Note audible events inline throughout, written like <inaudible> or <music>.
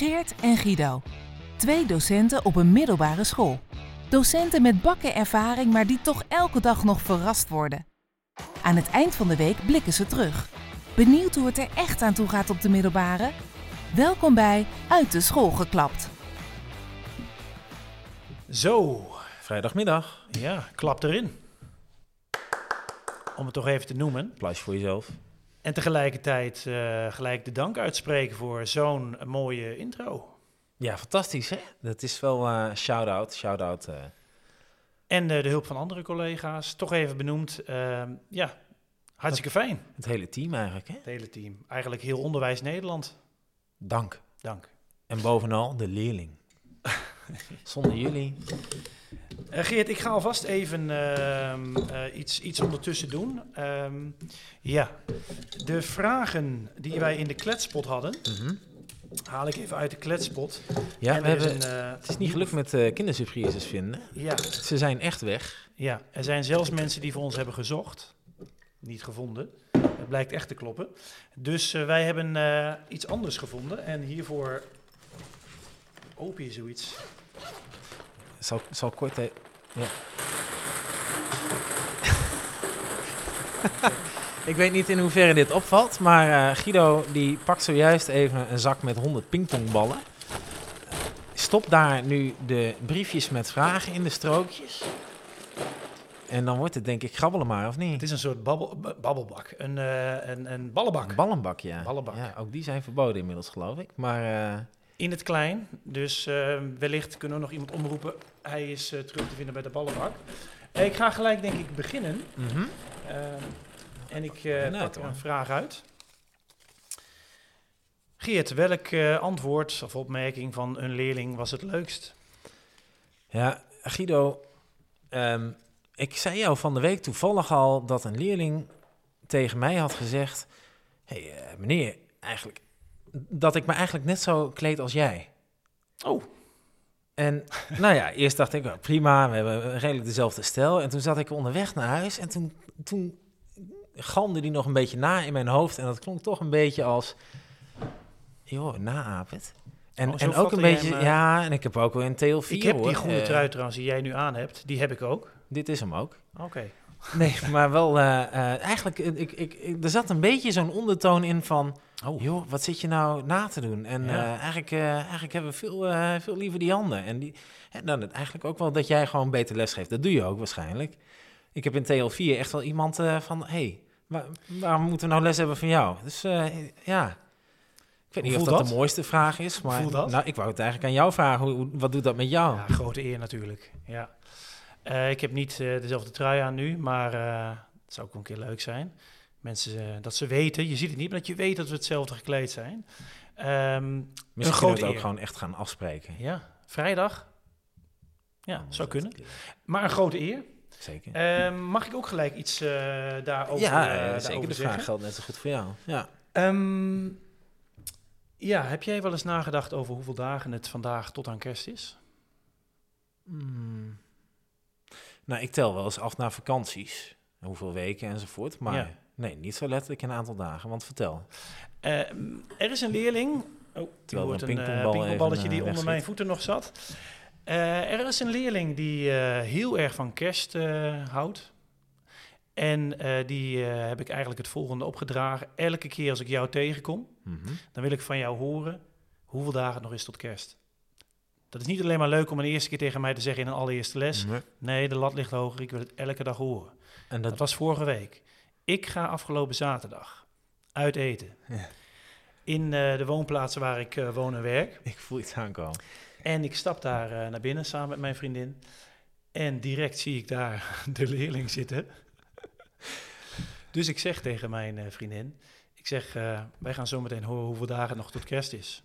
Geert en Guido. Twee docenten op een middelbare school. Docenten met bakken ervaring, maar die toch elke dag nog verrast worden. Aan het eind van de week blikken ze terug. Benieuwd hoe het er echt aan toe gaat op de middelbare? Welkom bij Uit de School geklapt. Zo, Vrijdagmiddag. ja, klap erin. Om het toch even te noemen. Applaus voor jezelf. En tegelijkertijd eh, gelijk de dank uitspreken voor zo'n mooie intro. Ja, fantastisch hè? Dat is wel eh shout-out, shout-out. eh. En de hulp van andere collega's, toch even benoemd. Ehm, ja, hartstikke fijn, het hele team eigenlijk hè? het hele team. Eigenlijk heel Onderwijs Nederland. Dank. Dank. En bovenal de leerling. <laughs> Zonder jullie. Eh, Geert, ik ga alvast even ehm, eh, iets, iets ondertussen doen. Ehm, ja, de vragen die wij in de kletspot hadden, haal ik even uit de kletspot. Ja, En we hebben, een, eh, het is niet gelukt met kindersurprises vinden. Ja, Ze zijn echt weg. Ja, er zijn zelfs mensen die voor ons hebben gezocht. Niet gevonden. Het blijkt echt te kloppen. Dus wij hebben iets anders gevonden. En hiervoor open je zoiets. Zal, zal kort... Ja. Ik weet niet in hoeverre dit opvalt, maar eh, Guido die pakt zojuist even een zak met 100 pingpongballen. Stopt daar nu de briefjes met vragen in de strookjes. En dan wordt het denk ik grabbelen maar, of Het niet? is een soort babbel, babbelbak. Een, eh, een, een ballenbak. Een ballenbak, ja. Ballenbak. ja. Ook die zijn verboden inmiddels, geloof ik. Maar eh, In het klein. Dus eh, wellicht kunnen we nog iemand omroepen. Hij is eh, terug te vinden bij de ballenbak. Eh, ik ga gelijk denk ik beginnen. mhm. En ik Nou, pak er een vraag uit. Geert, welk antwoord of opmerking van een leerling was het leukst? Ja, Guido, ehm, ik zei jou van de week toevallig al dat een leerling tegen mij had gezegd: hey, meneer, eigenlijk, dat ik me eigenlijk net zo kleed als jij. Oh, En <laughs> nou ja, eerst dacht ik, oh, prima, we hebben redelijk dezelfde stijl. En toen zat ik onderweg naar huis en toen, toen galmde die nog een beetje na in mijn hoofd. En dat klonk toch een beetje als, joh, naaap het. En, Oh, en ook een beetje, hem, eh, ja, en ik heb ook wel een TL4 ik heb die groene Eh, trui trouwens die jij nu aan hebt. Die heb ik ook. Dit is hem ook. Oké. Nee, maar wel, eh, eigenlijk, ik, ik, ik- er zat een beetje zo'n ondertoon in van, Oh, joh, wat zit je nou na te doen? En Ja. eh, eigenlijk, eh, eigenlijk hebben we veel, eh, veel liever die handen. En, die, en dan het eigenlijk ook wel dat jij gewoon beter les geeft. Dat doe je ook waarschijnlijk. Ik heb in TL4 echt wel iemand van, hé, hey, waar- waarom moeten we nou les hebben van jou? Dus ja, ik weet niet of dat, dat? de mooiste vraag is, maar voelt dat? Nou, ik wou het eigenlijk aan jou vragen. Hoe, wat doet dat met jou? ja, grote eer natuurlijk. Ja. Ik heb niet dezelfde trui aan nu, maar het zou ook een keer leuk zijn. Mensen, eh, dat ze weten, je ziet het niet, maar dat je weet dat we hetzelfde gekleed zijn. Ehm, Misschien kunnen we het ook gewoon echt gaan afspreken. ja, vrijdag. Ja, Anders zou kunnen. Maar een grote eer. Zeker. Ehm, mag ik ook gelijk iets eh, daarover, ja, daarover zeker. De vraag geldt net zo goed voor jou. Ja. Ehm, ja, heb jij wel eens nagedacht over hoeveel dagen het vandaag tot aan kerst is? Hmm. Nou, ik tel wel eens af naar vakanties. Hoeveel weken enzovoort. Maar Ja. Nee, niet zo letterlijk een aantal dagen. Want vertel. Ehm, er is een leerling. Oh, die hoort een een eh, pingpongbal pingpongballetje die eh, onder mijn voeten nog zat. Eh, er is een leerling die eh, heel erg van kerst eh, houdt. En eh, die eh, heb ik eigenlijk het volgende opgedragen. Elke keer als ik jou tegenkom, Mhm. dan wil ik van jou horen hoeveel dagen het nog is tot kerst. Dat is niet alleen maar leuk om een eerste keer tegen mij te zeggen in een allereerste les. Nee. Nee, de lat ligt hoger. Ik wil het elke dag horen. En Dat dat, was vorige week. Ik ga afgelopen zaterdag uit eten. Ja. In eh, de woonplaatsen waar ik eh, woon en werk. ik voel iets aankomen. En ik stap daar eh, naar binnen samen met mijn vriendin. En direct zie ik daar <laughs> de leerling zitten. dus ik zeg tegen mijn vriendin... Ik zeg, wij gaan zo meteen horen hoeveel dagen het nog tot kerst is.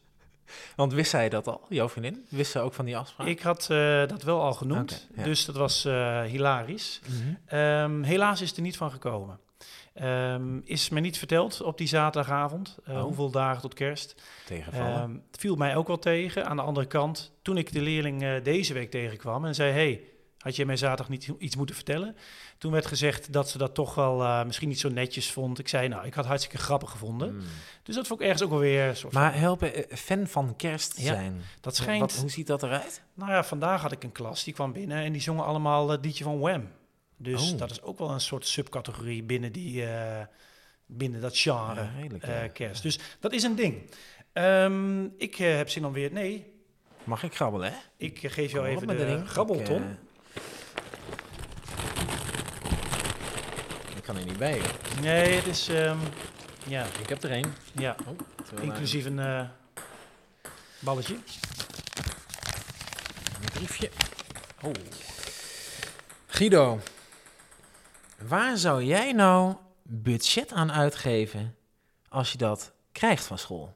Want wist zij dat al, jouw vriendin? Wist ze ook van die afspraak? Ik had dat wel al genoemd, ja. dus dat was hilarisch. Mhm. Ehm, helaas is het er niet van gekomen. Ehm, is me niet verteld op die zaterdagavond eh, Oh. hoeveel dagen tot kerst. Tegenvallen. Ehm, het viel mij ook wel tegen. Aan de andere kant, toen ik de leerling eh, deze week tegenkwam en zei: Hey, Had je mij zaterdag niet iets moeten vertellen? Toen werd gezegd dat ze dat toch wel eh, misschien niet zo netjes vond. Ik zei, nou, ik had hartstikke grappig gevonden. Hmm. Dus dat vond ik ergens ook wel weer soort Maar helpen, fan van kerst Ja, zijn. Dat schijnt... Wat, hoe ziet dat eruit? Nou ja, vandaag had ik een klas, die kwam binnen en die zongen allemaal het liedje van Wham. Dus Oh. dat is ook wel een soort subcategorie binnen, die, eh, binnen dat genre Ja, redelijk, eh, ja. kerst. Dus dat is een ding. Ehm, ik eh, heb zin om weer... Nee, Mag ik grabbelen, hè? ik geef jou Kom even de, ding. grabbelton. Ik, ik kan er niet bij, hoor. Nee, het is... ehm, ja, Ik heb er één. ja, Oh, inclusief een balletje. Een briefje. Oh. Guido, waar zou jij nou budget aan uitgeven als je dat krijgt van school?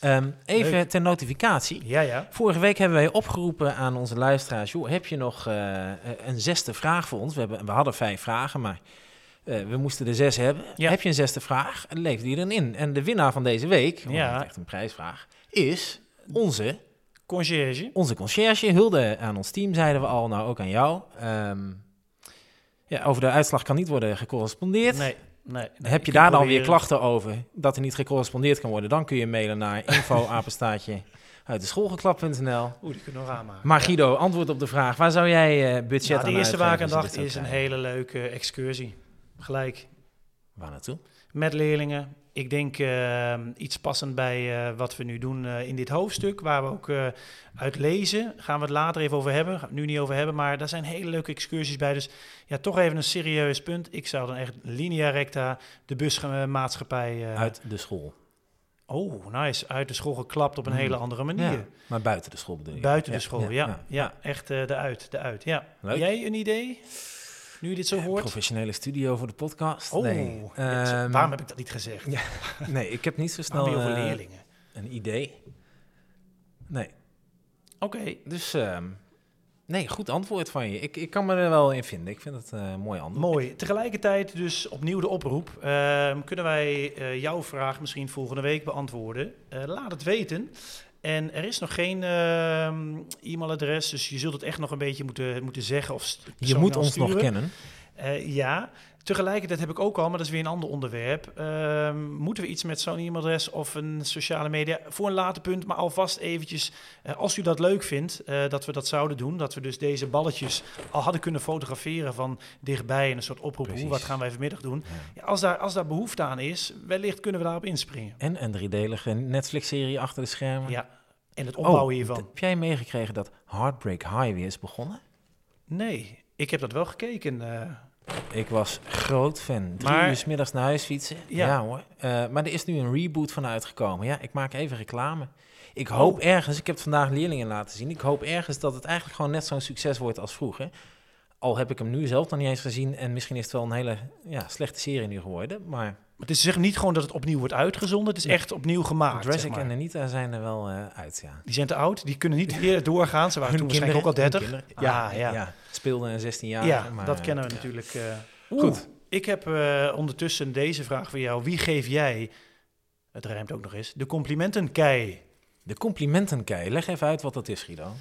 Ehm, even Leuk. ter notificatie. Ja, ja. Vorige week hebben wij opgeroepen aan onze luisteraars: joh, heb je nog eh, een zesde vraag voor ons? We, hebben, we hadden vijf vragen, maar eh, we moesten er zes hebben. Ja. Heb je een zesde vraag? Leef die erin in. En de winnaar van deze week, want Ja. het is echt een prijsvraag, is onze, Conciërge. onze conciërge. Hulde aan ons team, zeiden we al, nou ook aan jou. Ehm, ja, over de uitslag kan niet worden gecorrespondeerd. Nee, nee. nee. Heb je daar dan weer klachten over dat er niet gecorrespondeerd kan worden? Dan kun je mailen naar info-apenstaatje <laughs> uit de schoolgeklap.nl. Oeh, die kunnen we nog aanmaken. Maar Guido, antwoord op de vraag. Waar zou jij eh, budget Nou, aan de eerste dit is een hele leuke excursie. Gelijk. Waar naartoe? met leerlingen. Ik denk eh, iets passend bij eh, wat we nu doen eh, in dit hoofdstuk, waar we ook uit lezen. Gaan we het later even over hebben. Gaan we het nu niet over hebben, maar daar zijn hele leuke excursies bij. Dus ja, toch even een serieus punt. Ik zou dan echt linea recta de busmaatschappij... Uit de school. Oh, nice. Uit de school geklapt op een Mm. hele andere manier. Ja, maar buiten de school bedoel je? Buiten de school, ja. Ja, ja. echt de uit, de uit. Ja. Leuk. Jij een idee? Nu je dit zo hoort? Professionele studio voor de podcast? Oh, nee. Ehm, waarom heb ik dat niet gezegd? Ja, <laughs> nee, ik heb niet zo snel over eh, leerlingen? een idee. Nee, Oké, dus... ehm, nee, goed antwoord van je. Ik, ik kan me er wel in vinden. Ik vind het eh, een mooi antwoord. Mooi. Tegelijkertijd dus opnieuw de oproep. Ehm, kunnen wij eh, jouw vraag misschien volgende week beantwoorden? Eh, laat het weten. En er is nog geen ehm, e-mailadres, dus je zult het echt nog een beetje moeten, moeten zeggen. Of Je moet ons nog kennen. Eh, ja, tegelijkertijd heb ik ook al, maar dat is weer een ander onderwerp. ehm, moeten we iets met zo'n e-mailadres of een sociale media voor een later punt, maar alvast eventjes, eh, als u dat leuk vindt, eh, dat we dat zouden doen. Dat we dus deze balletjes al hadden kunnen fotograferen van dichtbij en een soort oproep. Hoe, wat gaan wij vanmiddag doen? Ja. Ja, als, daar, als daar behoefte aan is, wellicht kunnen we daarop inspringen. En een driedelige Netflix-serie achter de schermen. Ja, en het opbouwen Oh, hiervan. Heb jij meegekregen dat Heartbreak Highway is begonnen? Nee, ik heb dat wel gekeken. Ik was groot fan. Drie Maar- uur 's middags naar huis fietsen. Ja, Ja. hoor. Eh, maar er is nu een reboot van uitgekomen. Ja, ik maak even reclame. Ik hoop Oh. ergens, ik heb het vandaag leerlingen laten zien. Ik hoop ergens dat het eigenlijk gewoon net zo'n succes wordt als vroeger. Al heb ik hem nu zelf nog niet eens gezien. En misschien is het wel een hele ja, slechte serie nu geworden. Maar Het is zeg niet gewoon dat het opnieuw wordt uitgezonden, het is echt opnieuw gemaakt. zeg Jurassic maar. en Anita zijn er wel eh, uit, ja. Die zijn te oud, die kunnen niet weer doorgaan. Ze waren toen waarschijnlijk ook al kinderen- 30. hun kinderen- Ja, Ah, ja. Speelde een 16 jaar. Ja, maar, dat eh, kennen we ja. natuurlijk. eh. Goed. Goed. Ik heb ondertussen deze vraag voor jou. Wie geef jij, het rijmt ook nog eens, de complimentenkei? De complimentenkei. Leg even uit wat dat is, Guido.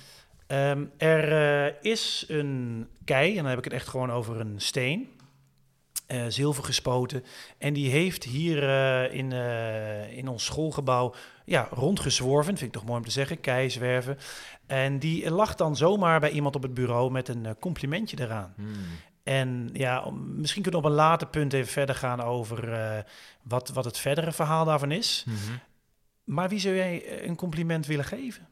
Ehm, er is een kei, en dan heb ik het echt gewoon over een steen. Eh, zilver gespoten. En die heeft hier eh, in, eh, in ons schoolgebouw ja, rondgezworven. Vind ik toch mooi om te zeggen. Kei zwerven. En die lag dan zomaar bij iemand op het bureau met een complimentje eraan. Hmm. En ja, om- misschien kunnen we op een later punt even verder gaan over wat, wat het verdere verhaal daarvan is. Mhm. Maar wie zou jij een compliment willen geven?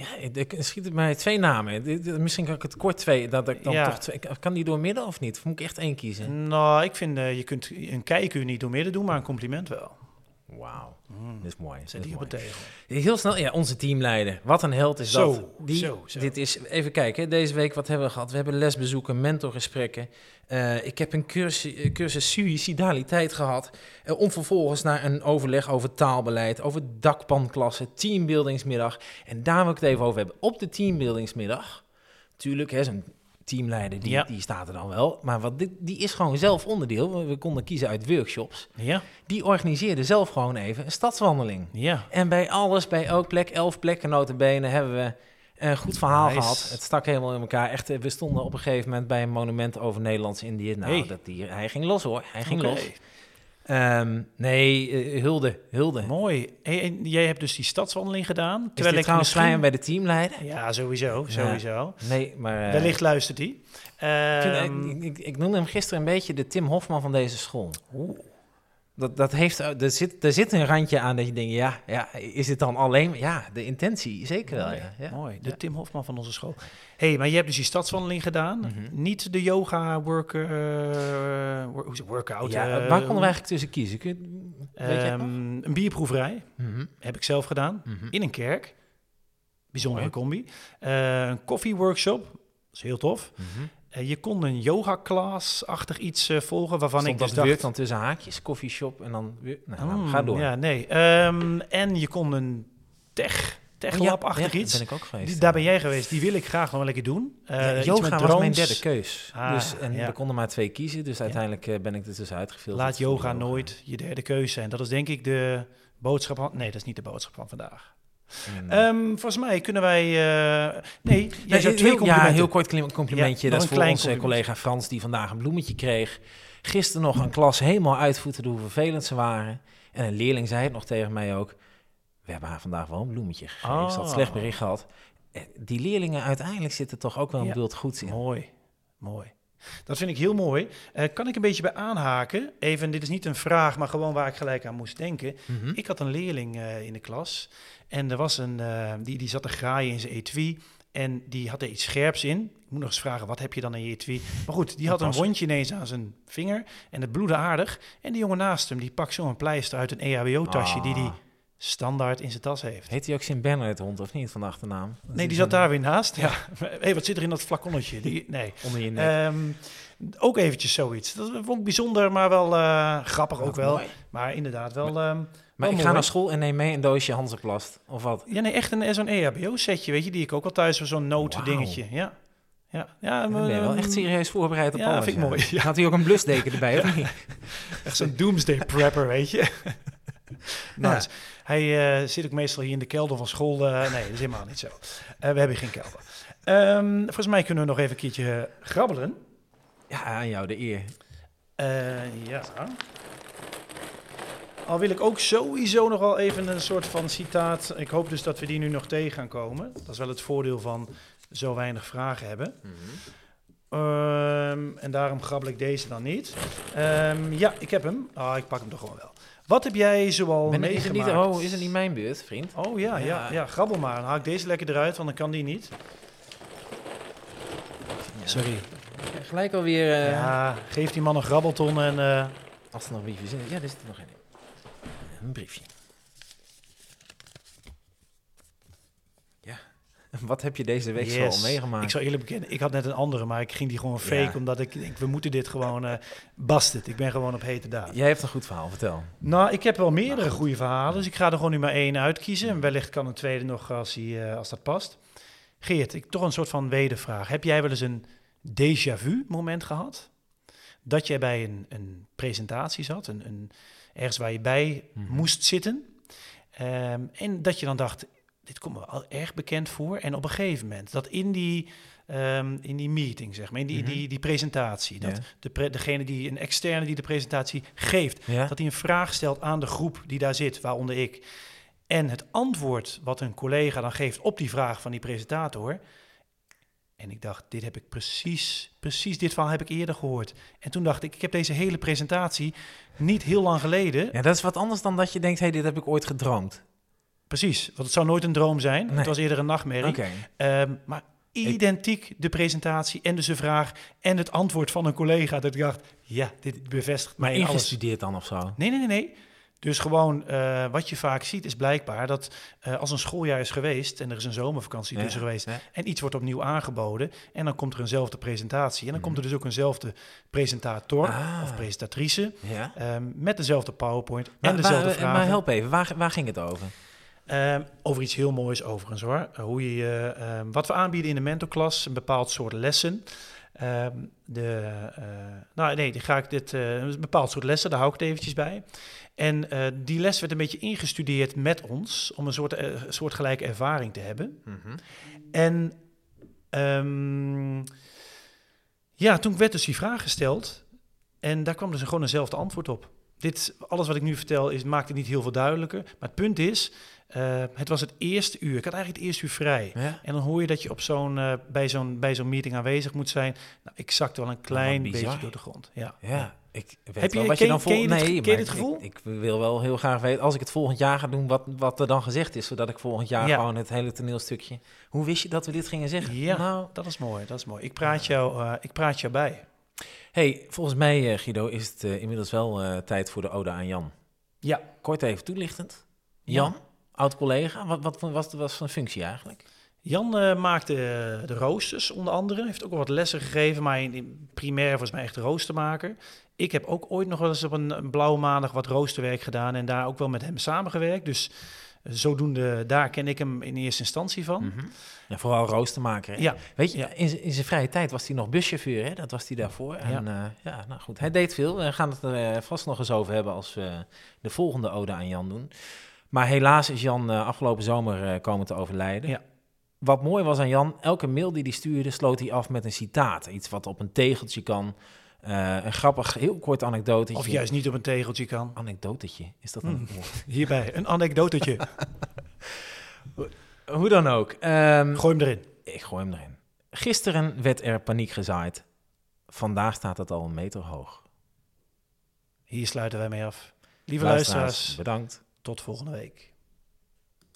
Ja, ik, schiet het mij twee namen. Misschien kan ik het kort twee. Dat ik dan Ja. toch twee, kan die door midden of niet? Of moet ik echt één kiezen? Nou, ik vind, eh, je kunt een je niet door midden doen, maar een compliment wel. Wauw, Mm. dat is mooi. Zet die op een tegel. Heel snel, ja, onze teamleider. Wat een held is Zo, dat. Die, zo, zo. Dit is, even kijken, deze week wat hebben we gehad? We hebben lesbezoeken, mentorgesprekken. Eh, ik heb een cursus, eh, cursus suicidaliteit gehad. Eh, om vervolgens naar een overleg over taalbeleid, over dakpanklassen, teambuildingsmiddag. En daar wil ik het even over hebben. Op de teambuildingsmiddag, natuurlijk, hè, zo'n teamleider, die, Ja. die staat er dan wel. Maar wat dit, die is gewoon zelf onderdeel. We, konden kiezen uit workshops. Ja, Die organiseerde zelf gewoon even een stadswandeling. ja. En bij alles, bij elk plek, elf plekken notabene, hebben we Eh, goed verhaal Nice. gehad. Het stak helemaal in elkaar. Echt, eh, we stonden op een gegeven moment bij een monument over Nederlands-Indië. Nou, Hey. dat die, hij ging los hoor. Hij ging los. Ehm, nee, eh, Hulde. Hulde. Mooi. En jij hebt dus die stadswandeling gedaan. Is Terwijl ik trouwens misschien... bij de teamleider? Ja, sowieso. Ja. Sowieso. Nee, maar... eh, Wellicht luistert hij. Ehm, ik, ik, ik noemde hem gisteren een beetje de Tim Hofman van deze school. Dat, dat heeft, er, zit, er zit een randje aan dat je denkt, ja, ja, is het dan alleen... Ja, de intentie, zeker wel, mooi, ja. ja. mooi. De Ja. Tim Hofman van onze school. hey, maar je hebt dus die stadswandeling gedaan. Mhm. Niet de yoga work, eh, is het, workout. Ja, eh, waar konden we eigenlijk tussen kiezen? Kun je- weet je ehm, een bierproeverij Mhm, heb ik zelf gedaan. mhm. In een kerk. Bijzondere Mooi. combi. Eh, een koffieworkshop. Dat is heel tof. Eh, je kon een yoga-klas-achtig iets eh, volgen waarvan Stond ik dus dat dacht... dan tussen haakjes, koffieshop en dan weer... Nou, nou, Hmm, ga door. Ja, nee. Ehm, en je kon een tech, tech-lab-achtig ja, iets. ben ik ook geweest. Die, daar ben jij geweest. Die wil ik graag nog wel een keer doen. Eh, Ja, yoga was mijn derde keus. Ah, dus, en we konden maar twee kiezen, dus uiteindelijk eh, ben ik er dus uitgefilterd. Laat voor yoga nooit je derde keuze zijn. Dat is denk ik de boodschap van... Nee, dat is niet de boodschap van vandaag. En, Ehm, volgens mij kunnen wij... eh, nee, jij zou heel- twee complimenten. Ja, heel kort complimentje. Ja, dat is voor onze collega Frans, die vandaag een bloemetje kreeg. Gisteren nog een klas helemaal uitvoeten hoe vervelend ze waren. En een leerling zei het nog tegen mij ook. We hebben haar vandaag wel een bloemetje gegeven. Ze had Ah. slecht bericht gehad. Eh, Die leerlingen uiteindelijk zitten toch ook wel een Ja. bedoeld goeds in. Mooi, mooi. Dat vind ik heel mooi. Eh, kan ik een beetje bij aanhaken? Even, dit is niet een vraag, maar gewoon waar ik gelijk aan moest denken. Mhm. Ik had een leerling eh, in de klas en er was een, eh, die, die zat te graaien in zijn etui en die had er iets scherps in. Ik moet nog eens vragen, wat heb je dan in je etui? Maar goed, die had een wondje ineens aan zijn vinger en het bloedde aardig. En die jongen naast hem, die pakt zo'n pleister uit een EHBO-tasje die Ah. Standaard in zijn tas heeft. Heet hij ook Sint Bernard hond of niet van de achternaam? Dat Nee, die zat een- daar weer naast. Ja. <laughs> Hé, wat zit er in dat flaconnetje? Die, <laughs> nee. Onder je nek. Ehm, ook eventjes zoiets. Dat vond ik bijzonder, maar wel eh, grappig ook wel. mooi. Maar inderdaad wel... ehm, Maar wel ik ga naar school en neem mee een doosje Hansenplast. Of wat? Ja, nee, echt een, zo'n E EHBO-setje, weet je, die ik ook al thuis voor zo'n nooddingetje. Ja. Ja, ja ben je wel ehm, echt serieus voorbereid op ja, alles. vind ik mooi, ja. Had hij ook een blusdeken <laughs> erbij, of niet? Echt zo'n doomsday prepper, weet je. nice. Hij eh, zit ook meestal hier in de kelder van school. eh, nee, dat is helemaal niet zo. Eh, we hebben geen kelder. Ehm, volgens mij kunnen we nog even een keertje grabbelen. Ja, aan jou de eer. Ja. Al wil ik ook sowieso nog wel even een soort van citaat. Ik hoop dus dat we die nu nog tegen gaan komen. Dat is wel het voordeel van zo weinig vragen hebben. Ehm, en daarom grabbel ik deze dan niet. Ehm, ja, ik heb hem. Ah, ik pak hem toch gewoon wel. Wat heb jij zoal Ben, is, het niet, meegemaakt? oh, is het niet mijn beurt, vriend? Oh ja, ja, Ja. ja, grabbel maar. Dan haal ik deze lekker eruit, want dan kan die niet. Sorry. Gelijk alweer... eh Ja, geef die man een grabbelton en... eh, Als er nog briefjes in... Ja, er zit er nog een. Een briefje. Ja. <laughs> Wat heb je deze week zo al Yes. meegemaakt? Ik zal eerlijk bekennen, ik had net een andere, maar ik ging die gewoon fake, Ja. omdat ik denk, we moeten dit gewoon, eh bast het. Ik ben gewoon op hete daad. Jij hebt een goed verhaal, vertel. Nou, ik heb wel meerdere goede verhalen, dus ik ga er gewoon nu maar één uitkiezen. En wellicht kan een tweede nog als, hij, eh, als dat past. Geert, ik toch een soort van wedervraag. Heb jij wel eens een déjà vu moment gehad? Dat jij bij een, een presentatie zat, een, een, ergens waar je bij Mhm. moest zitten. Ehm, en dat je dan dacht, dit komt me al erg bekend voor. En op een gegeven moment, dat in die, ehm, in die meeting, zeg maar, in die, Mhm. die, die presentatie, dat Ja. de pre- degene die, een externe die de presentatie geeft, Ja? dat hij een vraag stelt aan de groep die daar zit, waaronder ik. En het antwoord wat een collega dan geeft op die vraag van die presentator. En ik dacht, dit heb ik precies, precies dit verhaal heb ik eerder gehoord. En toen dacht ik, ik heb deze hele presentatie niet heel lang geleden. ja, dat is wat anders dan dat je denkt, hé, hey, dit heb ik ooit gedroomd. Precies, want het zou nooit een droom zijn. Nee. Het was eerder een nachtmerrie. Ehm, maar identiek de presentatie en dus de vraag en het antwoord van een collega. Dat ik dacht, ja, dit bevestigt Maar mij in alles. ingestudeerd dan of zo? Nee, nee, nee, nee. Dus gewoon, eh, wat je vaak ziet is blijkbaar dat eh, als een schooljaar is geweest en er is een zomervakantie Ja, tussen geweest ja. en iets wordt opnieuw aangeboden en dan komt er eenzelfde presentatie en dan Mhm. komt er dus ook eenzelfde presentator Ah. of presentatrice Ja. ehm, met dezelfde PowerPoint Maar, en dezelfde vragen. maar help even, waar, waar ging het over? Ehm, over iets heel moois overigens hoor. Uh, hoe je, ehm, wat we aanbieden in de mentorklas, een bepaald soort lessen. Ehm, de, eh, nou nee, die ga ik dit, eh, een bepaald soort lessen, daar hou ik het eventjes bij. En eh, die les werd een beetje ingestudeerd met ons, om een soort, eh, soortgelijke ervaring te hebben. Mhm. En ja, toen werd dus die vraag gesteld en daar kwam dus gewoon eenzelfde antwoord op. Dit, alles wat ik nu vertel is, maakt het niet heel veel duidelijker. Maar het punt is, eh, het was het eerste uur. Ik had eigenlijk het eerste uur vrij. Ja? En dan hoor je dat je op zo'n, eh, bij, zo'n, bij zo'n meeting aanwezig moet zijn. Nou, ik zakte wel een klein beetje door de grond. Ja. Ja, ik weet Heb je- wel wat ken- je dan ken je vol- dit- Nee, ken je dit gevoel? Ik, ik wil wel heel graag weten, als ik het volgend jaar ga doen, wat, wat er dan gezegd is, zodat ik volgend jaar Ja. gewoon het hele toneelstukje... Hoe wist je dat we dit gingen zeggen? Ja. Nou, Dat is mooi, dat is mooi. Ik praat jou, eh, ik praat jou bij. hey, volgens mij, Guido, is het inmiddels wel tijd voor de ode aan Jan. Ja. Kort even toelichtend. Ja. Jan, oud-collega, wat, wat was, was zijn functie eigenlijk? Jan eh, maakte eh, de roosters onder andere. Heeft ook wel wat lessen gegeven, maar in, in primair was mij echt roostermaker. Ik heb ook ooit nog wel eens op een, een blauwe maandag wat roosterwerk gedaan en daar ook wel met hem samengewerkt. Dus eh, zodoende, daar ken ik hem in eerste instantie van. Mhm. Ja, vooral roostermaker. hè? Ja, Weet je, Ja. in, zijn vrije tijd was hij nog buschauffeur, hè? dat was hij daarvoor. En ja. ja, nou goed, hij deed veel. We gaan het er vast nog eens over hebben als we de volgende ode aan Jan doen. Maar helaas is Jan eh, afgelopen zomer eh, komen te overlijden. Ja. Wat mooi was aan Jan, elke mail die hij stuurde, sloot hij af met een citaat. Iets wat op een tegeltje kan. Eh, een grappig, heel kort anekdotetje. of juist niet op een tegeltje kan. Anekdotetje, is dat een Hmm. woord? <laughs> Hierbij, een anekdotetje. <laughs> Hoe dan ook. Ehm, Gooi hem erin. Ik gooi hem erin. Gisteren werd er paniek gezaaid. Vandaag staat het al een meter hoog. Hier sluiten wij mee af. Lieve Luisteraars, luisteraars, bedankt. Tot volgende week.